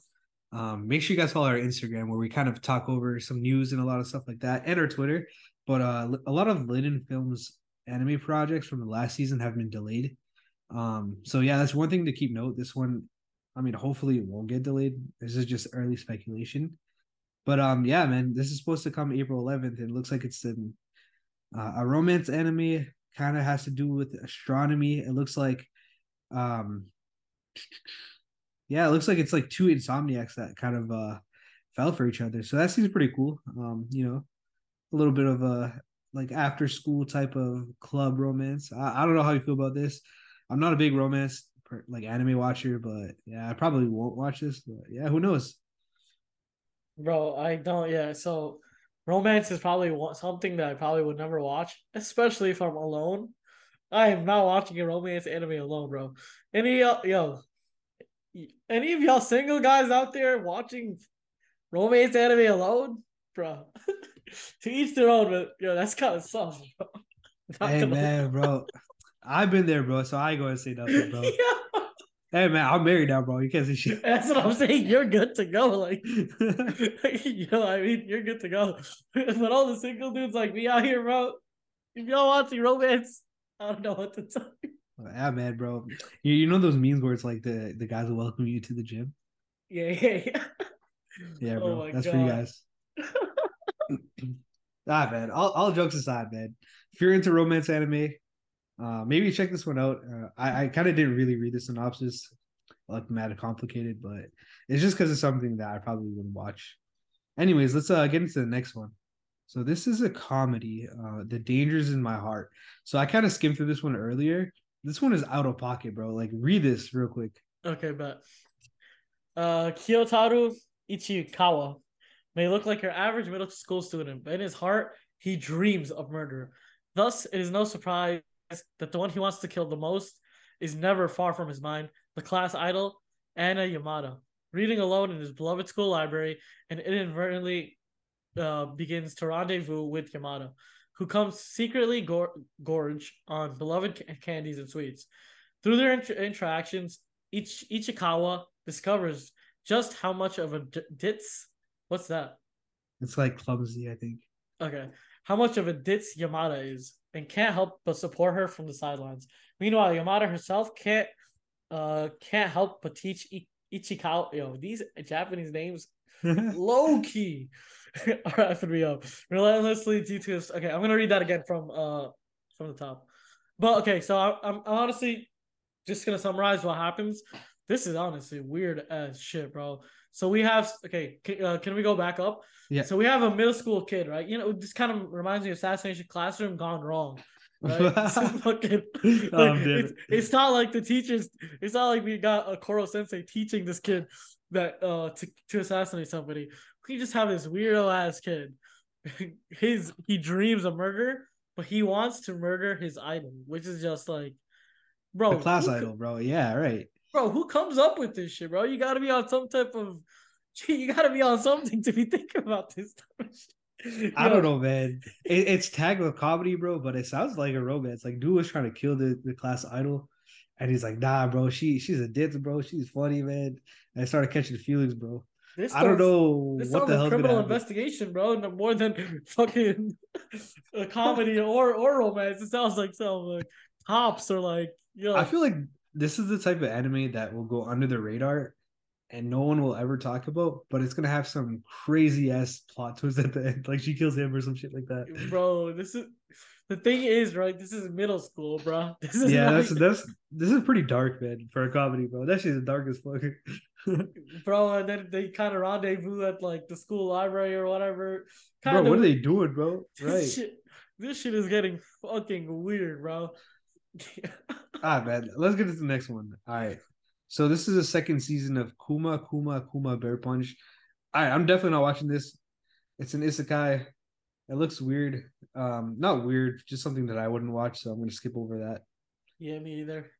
um, make sure you guys follow our Instagram where we kind of talk over some news and a lot of stuff like that, and our Twitter. But uh, a lot of Linden Films anime projects from the last season have been delayed. Um, so yeah, that's one thing to keep note. This one, I mean, hopefully it won't get delayed. This is just early speculation. But um, yeah, man, this is supposed to come April 11th. It looks like it's an, uh, a romance anime. Kind of has to do with astronomy. It looks like, um, yeah, it looks like it's like two insomniacs that kind of uh fell for each other. So that seems pretty cool. Um, you know, a little bit of a like after school type of club romance. I, I don't know how you feel about this. I'm not a big romance like anime watcher, but yeah, I probably won't watch this. But yeah, who knows? Bro, I don't. Yeah, so romance is probably something that I probably would never watch, especially if I'm alone. I am not watching a romance anime alone, bro. Any yo, any of y'all single guys out there watching romance anime alone, bro? to each their own, but yo, that's kind of soft, bro. hey man, lie. bro, I've been there, bro. So I ain't gonna say nothing, bro. yeah. Hey man, I'm married now, bro. You can't say shit. That's what I'm saying. You're good to go. Like, you know, I mean, you're good to go. but all the single dudes like me out here, bro. If y'all watching romance, I don't know what to tell you. Yeah, man, bro. You, you know those memes where it's like the the guys will welcome you to the gym. Yeah, yeah, yeah. Yeah, bro. Oh That's God. for you guys. ah, man. All all jokes aside, man. If you're into romance anime, uh, maybe check this one out. Uh, I, I kind of didn't really read the synopsis, like mad complicated, but it's just because it's something that I probably wouldn't watch. Anyways, let's uh get into the next one. So this is a comedy, uh, The Dangers in My Heart. So I kind of skimmed through this one earlier. This one is out of pocket, bro. Like read this real quick. Okay, but uh Kyotaro Ichikawa may look like your average middle school student, but in his heart, he dreams of murder. Thus, it is no surprise that the one he wants to kill the most is never far from his mind, the class idol, Anna Yamada. Reading alone in his beloved school library and inadvertently uh, begins to rendezvous with Yamada, who comes secretly gor- gorge on beloved candies and sweets. Through their inter- interactions, Ich- Ichikawa discovers just how much of a d- ditz. What's that? It's like clumsy, I think. Okay. How much of a ditz Yamada is and can't help but support her from the sidelines. Meanwhile, Yamada herself can't uh can't help but teach I- Ichikawa. Yo, these Japanese names low key are effing me up. Relentlessly due to his, okay, I'm gonna read that again from uh from the top. But okay, so I, I'm, I'm honestly just gonna summarize what happens. This is honestly weird as shit, bro. So we have okay. Can, uh, can we go back up? Yeah. So we have a middle school kid, right? You know, this kind of reminds me of Assassination Classroom gone wrong. Right? fucking, like, oh, it's, it's, not like the teachers. It's not like we got a Koro Sensei teaching this kid that uh to, to assassinate somebody. We just have this weirdo ass kid. His he dreams of murder, but he wants to murder his idol, which is just like, bro, the class idol, bro. Yeah, right bro, who comes up with this shit, bro? You got to be on some type of, you got to be on something to be thinking about this. I don't know, man. It, it's tagged with comedy, bro, but it sounds like a romance. Like, dude was trying to kill the, the class idol, and he's like, "Nah, bro, she she's a ditz, bro. She's funny, man." And I started catching feelings, bro. This I don't know this what the hell. Criminal investigation, bro. No more than fucking a comedy or or romance. It sounds like some like cops or like you know. I feel like this is the type of anime that will go under the radar and no one will ever talk about, but it's gonna have some crazy ass plot twist at the end, like she kills him or some shit like that. Bro, this is the thing is right. This is middle school, bro. This is yeah, that's that's this is pretty dark, man, for a comedy, bro. That shit is dark as fuck. bro, and then they kind of rendezvous at like the school library or whatever. Kind bro, what are they doing, bro? Right. This shit, this shit is getting fucking weird, bro. All right, ah, man. Let's get to the next one. All right. So this is the second season of Kuma Kuma Kuma Bear Punch. All right, I'm definitely not watching this. It's an isekai. It looks weird. Um, not weird, just something that I wouldn't watch. So I'm gonna skip over that. Yeah, me either.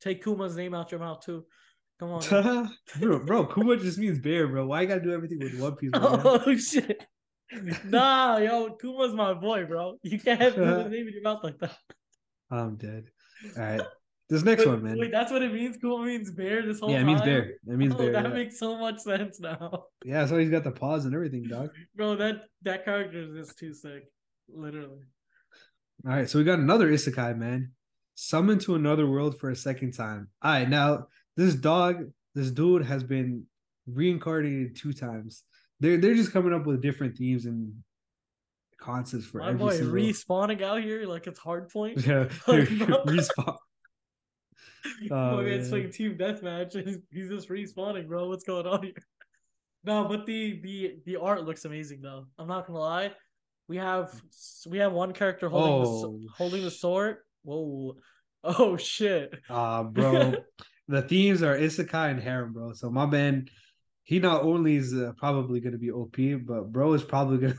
Take Kuma's name out your mouth too. Come on, bro, bro. Kuma just means bear, bro. Why you gotta do everything with One Piece? oh shit. nah, yo, Kuma's my boy, bro. You can't have his name in your mouth like that. I'm dead. All right. This next wait, one, man. Wait, that's what it means. Cool means bear. This whole yeah, it means bear. It means oh, bear. That yeah. makes so much sense now. Yeah, so he's got the paws and everything, dog. Bro, that that character is just too sick, literally. All right, so we got another isekai, man. Summoned to another world for a second time. All right, now this dog, this dude has been reincarnated two times. They're they're just coming up with different themes and concepts for My every boy single... respawning out here like it's hard point. Yeah, like, respawn. Oh, boy, it's like team deathmatch. He's just respawning, bro. What's going on here? No, but the the the art looks amazing though. I'm not gonna lie. We have we have one character holding oh. the, holding the sword. Whoa. Oh shit. Ah, uh, bro. the themes are isekai and harem, bro. So my man, he not only is uh, probably gonna be OP, but bro is probably gonna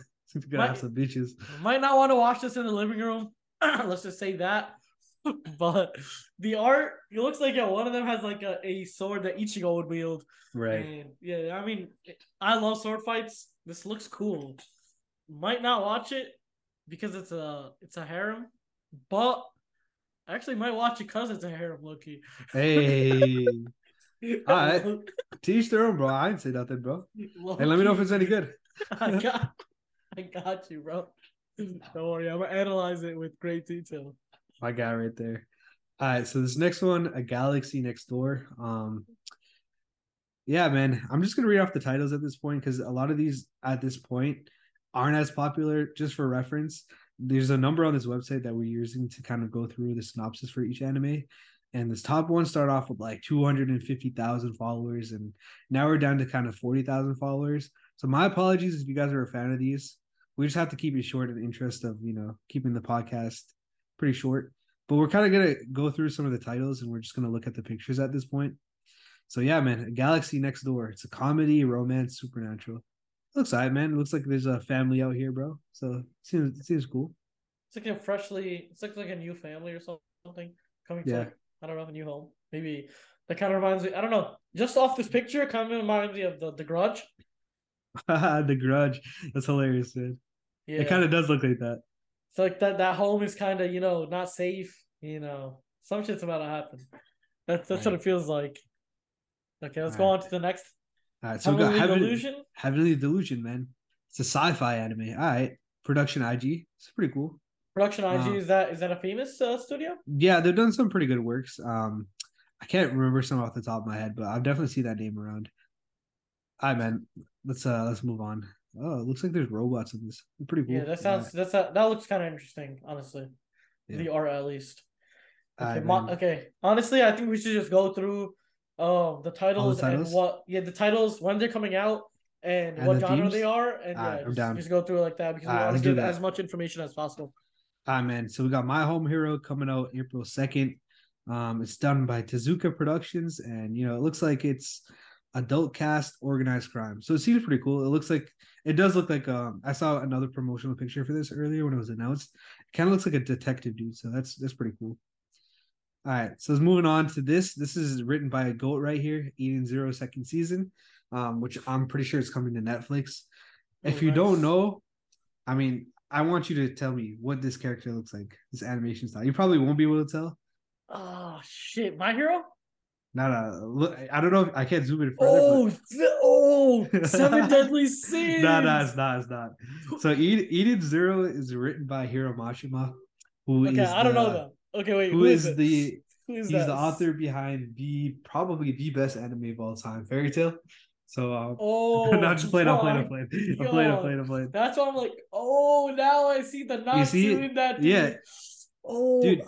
gonna might, have some bitches. Might not want to watch this in the living room. Let's just say that. but the art, it looks like yeah, one of them has like a, a sword that Ichigo would wield. Right. And yeah, I mean, I love sword fights. This looks cool. Might not watch it because it's a it's a harem, but I actually might watch it because it's a harem, Loki. Hey. All right. Ah, eh, teach their own, bro. I didn't say nothing, bro. Low-key. And let me know if it's any good. I got I got you, bro. Don't worry, I'm gonna analyze it with great detail. My guy right there. All right, so this next one, a galaxy next door. Um, yeah, man, I'm just gonna read off the titles at this point because a lot of these at this point aren't as popular. Just for reference, there's a number on this website that we're using to kind of go through the synopsis for each anime. And this top one started off with like 250,000 followers, and now we're down to kind of 40,000 followers. So my apologies if you guys are a fan of these. We just have to keep it short in the interest of you know keeping the podcast pretty short. But we're kind of gonna go through some of the titles and we're just gonna look at the pictures at this point. So yeah, man, Galaxy Next Door. It's a comedy, romance, supernatural. looks alright, man. It looks like there's a family out here, bro. So it seems it seems cool. It's like a freshly. It's like like a new family or something coming to. Yeah. Like, I don't know a new home. Maybe that kind of reminds me. I don't know. Just off this picture, kind of reminds me of the the Grudge. the Grudge. That's hilarious, dude. Yeah. It kind of does look like that. It's like that that home is kind of you know not safe. You know, some shit's about to happen. That's that's right. what it feels like. Okay, let's All go right. on to the next. All right, so Heavenly we got Heaven, Delusion. Heavenly Delusion, man. It's a sci-fi anime. All right, production IG. It's pretty cool. Production IG um, is that is that a famous uh, studio? Yeah, they've done some pretty good works. Um, I can't remember some off the top of my head, but I've definitely seen that name around. All right, man. Let's uh let's move on. Oh, it looks like there's robots in this. Pretty cool. Yeah, that sounds that's that looks kind of interesting, honestly. Yeah. The art at least. Okay, okay. Honestly, I think we should just go through um the titles, the titles, and what yeah the titles when they're coming out and, and what the genre themes? they are and yeah, right, just, just, go through it like that because we want to give as much information as possible. All right, man. So we got My Home Hero coming out April second. Um, it's done by Tezuka Productions, and you know it looks like it's adult cast organized crime. So it seems pretty cool. It looks like it does look like um I saw another promotional picture for this earlier when it was announced. It kind of looks like a detective dude, so that's that's pretty cool. All right, so let's moving on to this. This is written by a goat right here, Eden Zero second season, um, which I'm pretty sure is coming to Netflix. Oh, if you nice. don't know, I mean, I want you to tell me what this character looks like, this animation style. You probably won't be able to tell. Oh shit, my hero? No, no, look, I don't know. If, I can't zoom in further. Oh, but... oh, seven deadly sins. no, no, it's not. It's not. So Eden, Zero is written by Hiro Mashima, who okay, I don't the, know that. Okay, wait. who, who is, is the who is he's that? the author behind the probably the best anime of all time, Fairy Tail. So um, oh, not just playing, I'm playing, I'm playing, I'm playing, I'm playing, I'm playing. That's why I'm like, oh, now I see the not see doing that. Dude. Yeah. Oh, dude.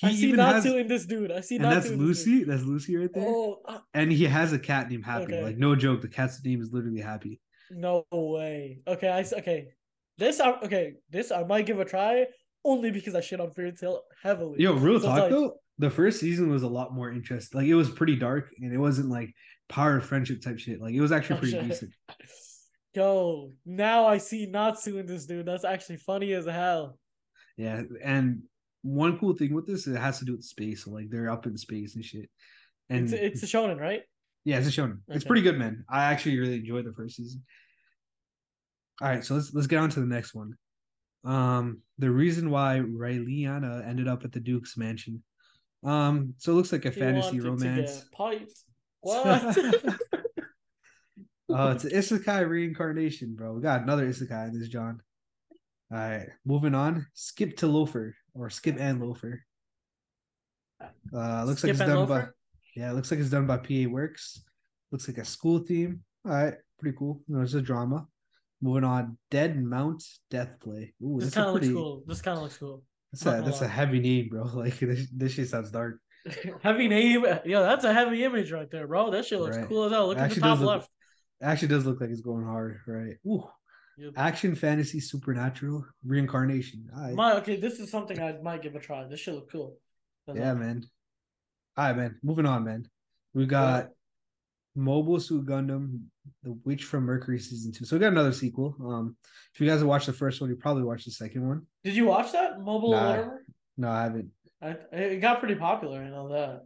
He I see not has, in this dude. I see and that's Lucy. That's Lucy right there. Oh, uh, and he has a cat named Happy. Okay. Like no joke, the cat's name is literally Happy. No way. Okay, I okay. This I okay. This I might give a try only because I shit on Fairy Tail heavily. Yo, real so talk like, though, the first season was a lot more interesting. Like it was pretty dark and it wasn't like power of friendship type shit. Like it was actually pretty decent. Yo, now I see Natsu in this dude. That's actually funny as hell. Yeah, and one cool thing with this it has to do with space. So like they're up in space and shit. And it's, it's a shonen, right? Yeah, it's a shonen. Okay. It's pretty good, man. I actually really enjoyed the first season. All right, so let's let's get on to the next one. Um, the reason why Raeliana ended up at the Duke's mansion. Um, so it looks like a fantasy romance. What? oh, it's an isekai reincarnation, bro. We got another isekai in this, John. All right, moving on. Skip to Loafer or Skip and Loafer. Uh, looks Skip like it's done Loafer? by yeah, looks like it's done by PA Works. Looks like a school theme. All right, pretty cool. You know, it's a drama. Moving on, Dead Mount Death Play. Ooh, this kind of pretty... looks cool. This kind of looks cool. That's a that's a heavy name, bro. Like this, this shit sounds dark. heavy name, yo, that's a heavy image right there, bro. That shit looks right. cool as hell. Look at the top look, left. Actually, does look like it's going hard, right? Ooh. Yep. Action, fantasy, supernatural, reincarnation. Right. My, okay, this is something I might give a try. This should look cool. yeah, man. All right, man. Moving on, man. We got Mobile Suit Gundam, The Witch from Mercury season two. So we got another sequel. Um, if you guys have watched the first one, you probably watched the second one. Did you watch that Mobile nah, whatever? No, I haven't. I, it got pretty popular. I know that.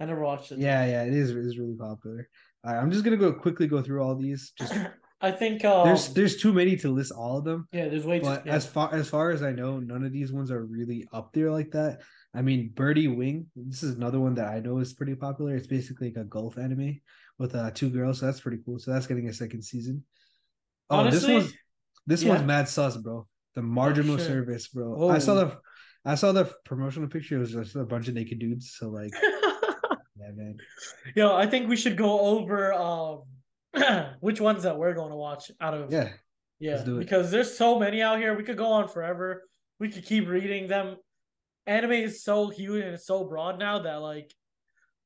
I never watched it. Yeah, yeah, it is. It is really popular. All right, I'm just gonna go quickly go through all these. Just I think um, there's there's too many to list all of them. Yeah, there's way but too. Yeah. As far as far as I know, none of these ones are really up there like that. I mean, Birdie Wing. This is another one that I know is pretty popular. It's basically like a golf anime with uh, two girls, so that's pretty cool. So that's getting a second season. Oh, Honestly, this one's this yeah. one's mad sus, bro. The marginal oh, service, bro. Oh. I saw the I saw the promotional picture. It was just a bunch of naked dudes. So like, yeah, man. Yo, I think we should go over um which ones that we're going to watch out of yeah yeah because there's so many out here. We could go on forever. We could keep reading them. Anime is so huge and it's so broad now that like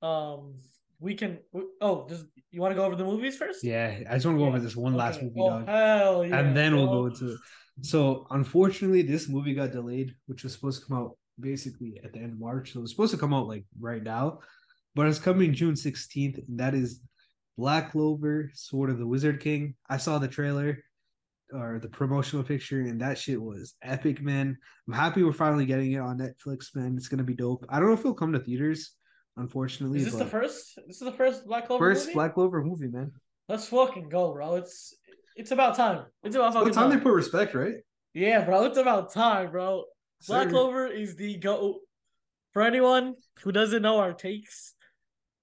um we can. Oh, does you want to go over the movies first? Yeah, I just want to go yeah. over this one okay. last movie, oh, dog. Hell yeah, and then bro. we'll go into it. So unfortunately, this movie got delayed, which was supposed to come out basically at the end of March. So it was supposed to come out like right now, but it's coming June 16th, and that is Black Clover, Sword of the Wizard King. I saw the trailer or the promotional picture, and that shit was epic, man. I'm happy we're finally getting it on Netflix, man. It's gonna be dope. I don't know if it'll come to theaters, unfortunately. Is this the first? This is the first Black Clover. First movie? Black Clover movie, man. Let's fucking go, bro. It's it's about time. It's about fucking time. time. they put respect, right? Yeah, bro. It's about time, bro. Black Clover is the go. For anyone who doesn't know our takes,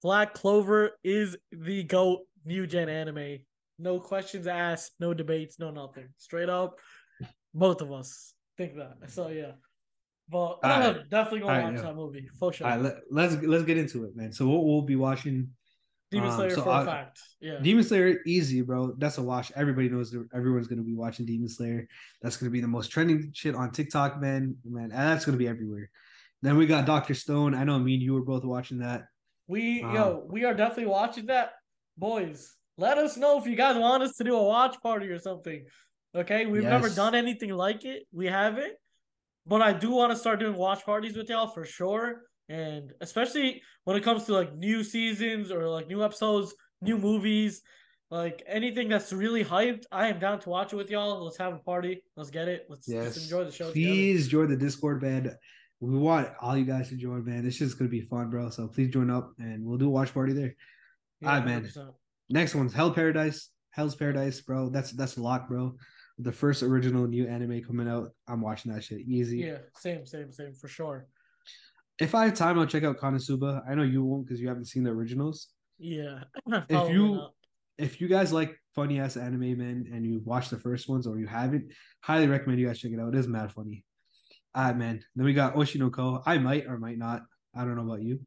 Black Clover is the GOAT new gen anime. No questions asked, no debates, no nothing. Straight up, both of us think that. So yeah. But right. definitely gonna right, watch that movie for sure. All right, let, us let's, let's get into it, man. So we'll, we'll be watching Demon um, Slayer um, so for I, a fact. Yeah. Demon Slayer, easy, bro. That's a watch. Everybody knows that everyone's gonna be watching Demon Slayer. That's gonna be the most trending shit on TikTok, man. Man, and that's gonna be everywhere. Then we got Doctor Stone. I know me and you were both watching that. We um, yo, we are definitely watching that. Boys, let us know if you guys want us to do a watch party or something. Okay, we've yes. never done anything like it. We haven't, but I do want to start doing watch parties with y'all for sure. And especially when it comes to like new seasons or like new episodes, new movies, like anything that's really hyped, I am down to watch it with y'all. Let's have a party. Let's get it. Let's, yes. enjoy the show. Please together. join the Discord band. We want all you guys to join, man. This is gonna be fun, bro. So please join up and we'll do a watch party there. Yeah, all right, man. 100%. Next one's Hell Paradise. Hell's Paradise, bro. That's that's a lock, bro. The first original new anime coming out. I'm watching that shit easy. Yeah, same, same, same for sure. If I have time, I'll check out Konosuba. I know you won't because you haven't seen the originals. Yeah. if you if you guys like funny ass anime, man, and you watched the first ones or you haven't, highly recommend you guys check it out. It is mad funny. Right, man. Then we got Oshinoko. I might or might not. I don't know about you.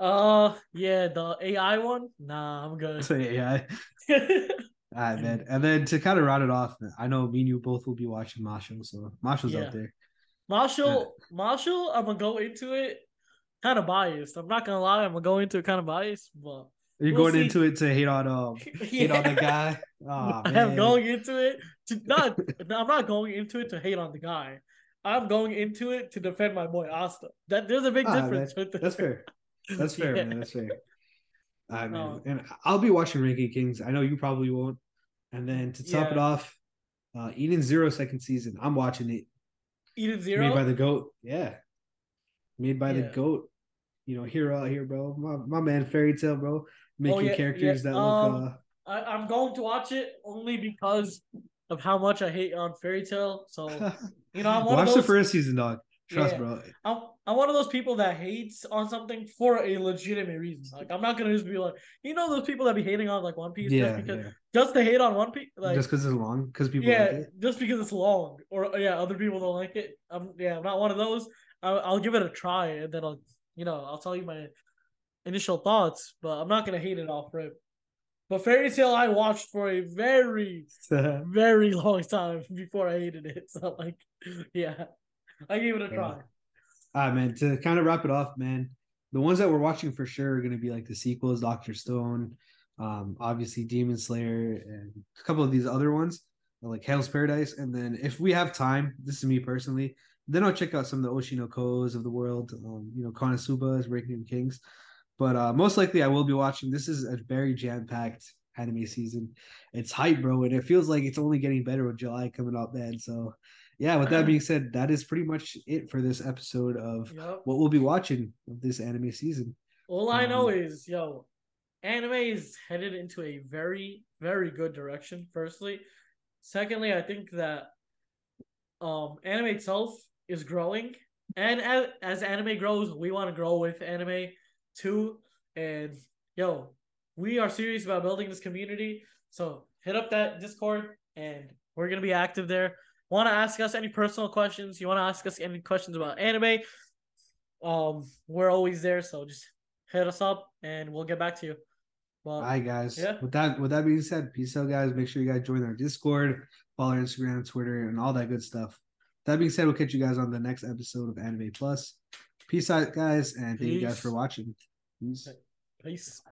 Uh, yeah, the AI one. Nah, I'm good. Say AI. All right, man. And then to kind of round it off, I know me and you both will be watching Mashle, so Mashle's yeah. up there. Mashle, yeah. Mashle, I'm gonna go into it kind of biased. I'm not gonna lie, I'm gonna go into it kind of biased, but you're we'll going see. into it to hate on um yeah. hate on the guy. Oh, I'm going into it to not. I'm not going into it to hate on the guy. I'm going into it to defend my boy Asta. That there's a big ah, difference. Man, that's fair. That's fair, yeah. man. That's fair. Right, man. Um, and I'll be watching Ranking Kings. I know you probably won't. And then to top yeah. it off, uh Eden Zero second season. I'm watching it. Eden Zero made by the goat. Yeah, made by yeah. the goat. You know, Hiro out here, bro. My, my man, Fairy Tail, bro. Making oh, yeah, characters that um, look. Uh... I, I'm going to watch it only because of how much I hate on Fairy Tail. So you know, I'm watch those... the first season, dog. Trust, yeah. bro. I'm, I'm one of those people that hates on something for a legitimate reason. Like I'm not gonna just be like, you know, those people that be hating on like One Piece yeah, just because yeah. just to hate on One Piece, like just because it's long, because people yeah, like just because it's long, or yeah, other people don't like it. I'm yeah, I'm not one of those. I'll, I'll give it a try, and then I'll you know I'll tell you my initial thoughts, but I'm not gonna hate it off rip. But Fairy Tail, I watched for a very, very long time before I hated it. So like, yeah, I gave it a try. Ah, man. To kind of wrap it off, man, the ones that we're watching for sure are going to be like the sequels, Doctor Stone, um, obviously Demon Slayer, and a couple of these other ones like Hell's Paradise. And then if we have time, this is me personally, then I'll check out some of the Oshinokos of the world, um, you know, Konosuba's, Ranking Kings. But uh, most likely, I will be watching. This is a very jam packed anime season. It's hype, bro, and it feels like it's only getting better with July coming up, man. So yeah, with that being said, that is pretty much it for this episode of yep. what we'll be watching of this anime season. All I know um, is, yo, anime is headed into a very, very good direction. Firstly, secondly, I think that um anime itself is growing, and as, as anime grows, we want to grow with anime too. And yo, we are serious about building this community. So hit up that Discord, and we're gonna be active there want to ask us any personal questions, you want to ask us any questions about anime, um, we're always there. So just hit us up and we'll get back to you. Well, right, guys. Yeah. With that, with that being said, peace out, guys. Make sure you guys join our Discord, follow our Instagram, Twitter, and all that good stuff. That being said, we'll catch you guys on the next episode of Anime Plus. Peace out, guys, and Peace. thank you guys for watching. Peace. Peace.